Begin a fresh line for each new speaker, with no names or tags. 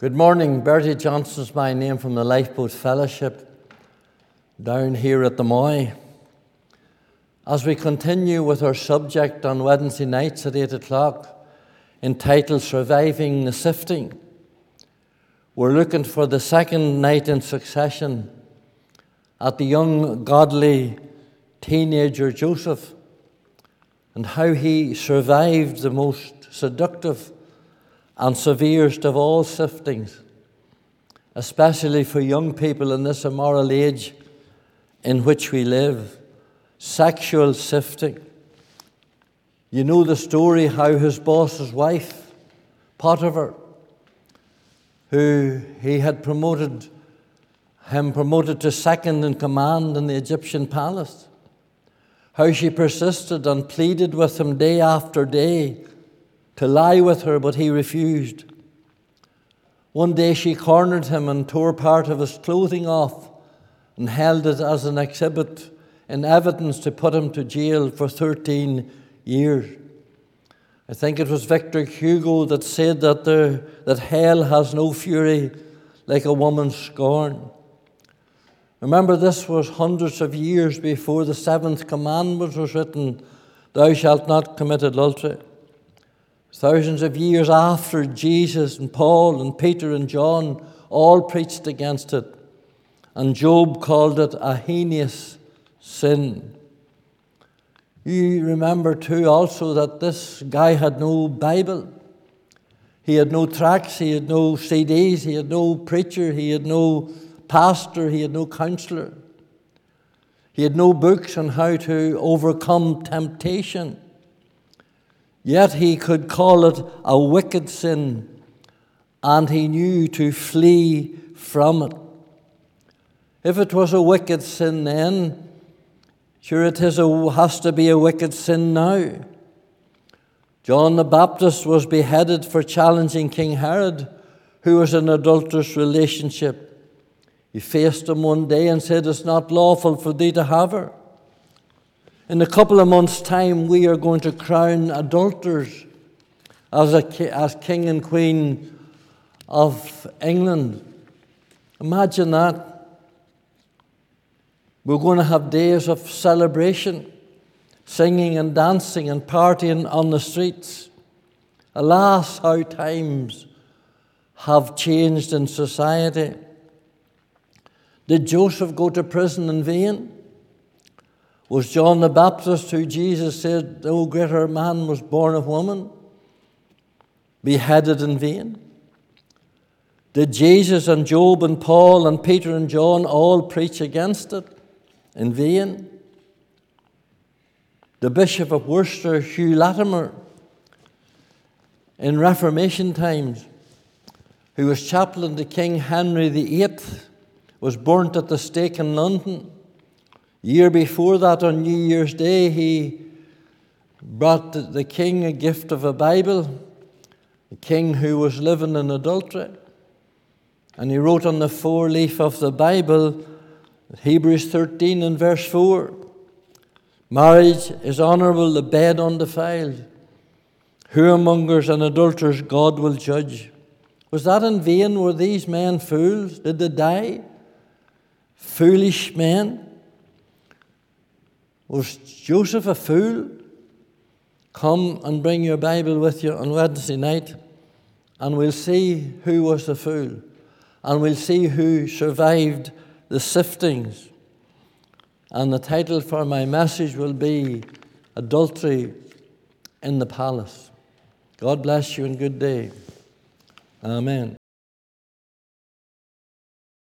Good morning. Bertie Johnson's my name from the Lifeboat Fellowship down here at the Moy. As we continue with our subject on Wednesday nights at 8 o'clock, entitled Surviving the Sifting, we're looking for the second night in succession at the young, godly teenager Joseph and how he survived the most seductive and severest of all siftings, especially for young people in this immoral age in which we live sexual sifting. You know the story how his boss's wife, Potiphar, who he had promoted, him promoted to second in command in the Egyptian palace, how she persisted and pleaded with him day after day to lie with her, but he refused. One day she cornered him and tore part of his clothing off and held it as an exhibit in evidence to put him to jail for 13 years. I think it was Victor Hugo that said that, there, that hell has no fury like a woman's scorn. Remember, this was hundreds of years before the seventh commandment was written Thou shalt not commit adultery. Thousands of years after Jesus and Paul and Peter and John all preached against it, and Job called it a heinous sin. You remember too also that this guy had no Bible. He had no tracts, he had no CDs, he had no preacher, he had no pastor, he had no counselor. He had no books on how to overcome temptation. Yet he could call it a wicked sin, and he knew to flee from it. If it was a wicked sin then, sure it is a, has to be a wicked sin now. John the Baptist was beheaded for challenging King Herod, who was in adulterous relationship. He faced him one day and said, It's not lawful for thee to have her. In a couple of months' time, we are going to crown adulterers as, a, as King and Queen of England. Imagine that. We're going to have days of celebration, singing and dancing and partying on the streets. Alas, how times have changed in society. Did Joseph go to prison in vain? Was John the Baptist, who Jesus said, No greater man was born of woman, beheaded in vain? Did Jesus and Job and Paul and Peter and John all preach against it in vain? The Bishop of Worcester, Hugh Latimer, in Reformation times, who was chaplain to King Henry VIII, was burnt at the stake in London. Year before that, on New Year's Day, he brought the king a gift of a Bible, the king who was living in adultery. And he wrote on the foreleaf of the Bible, Hebrews 13 and verse 4 Marriage is honorable, the bed undefiled. Whoremongers and adulterers God will judge. Was that in vain? Were these men fools? Did they die? Foolish men? Was Joseph a fool? Come and bring your Bible with you on Wednesday night, and we'll see who was the fool, and we'll see who survived the siftings. And the title for my message will be Adultery in the Palace. God bless you and good day. Amen.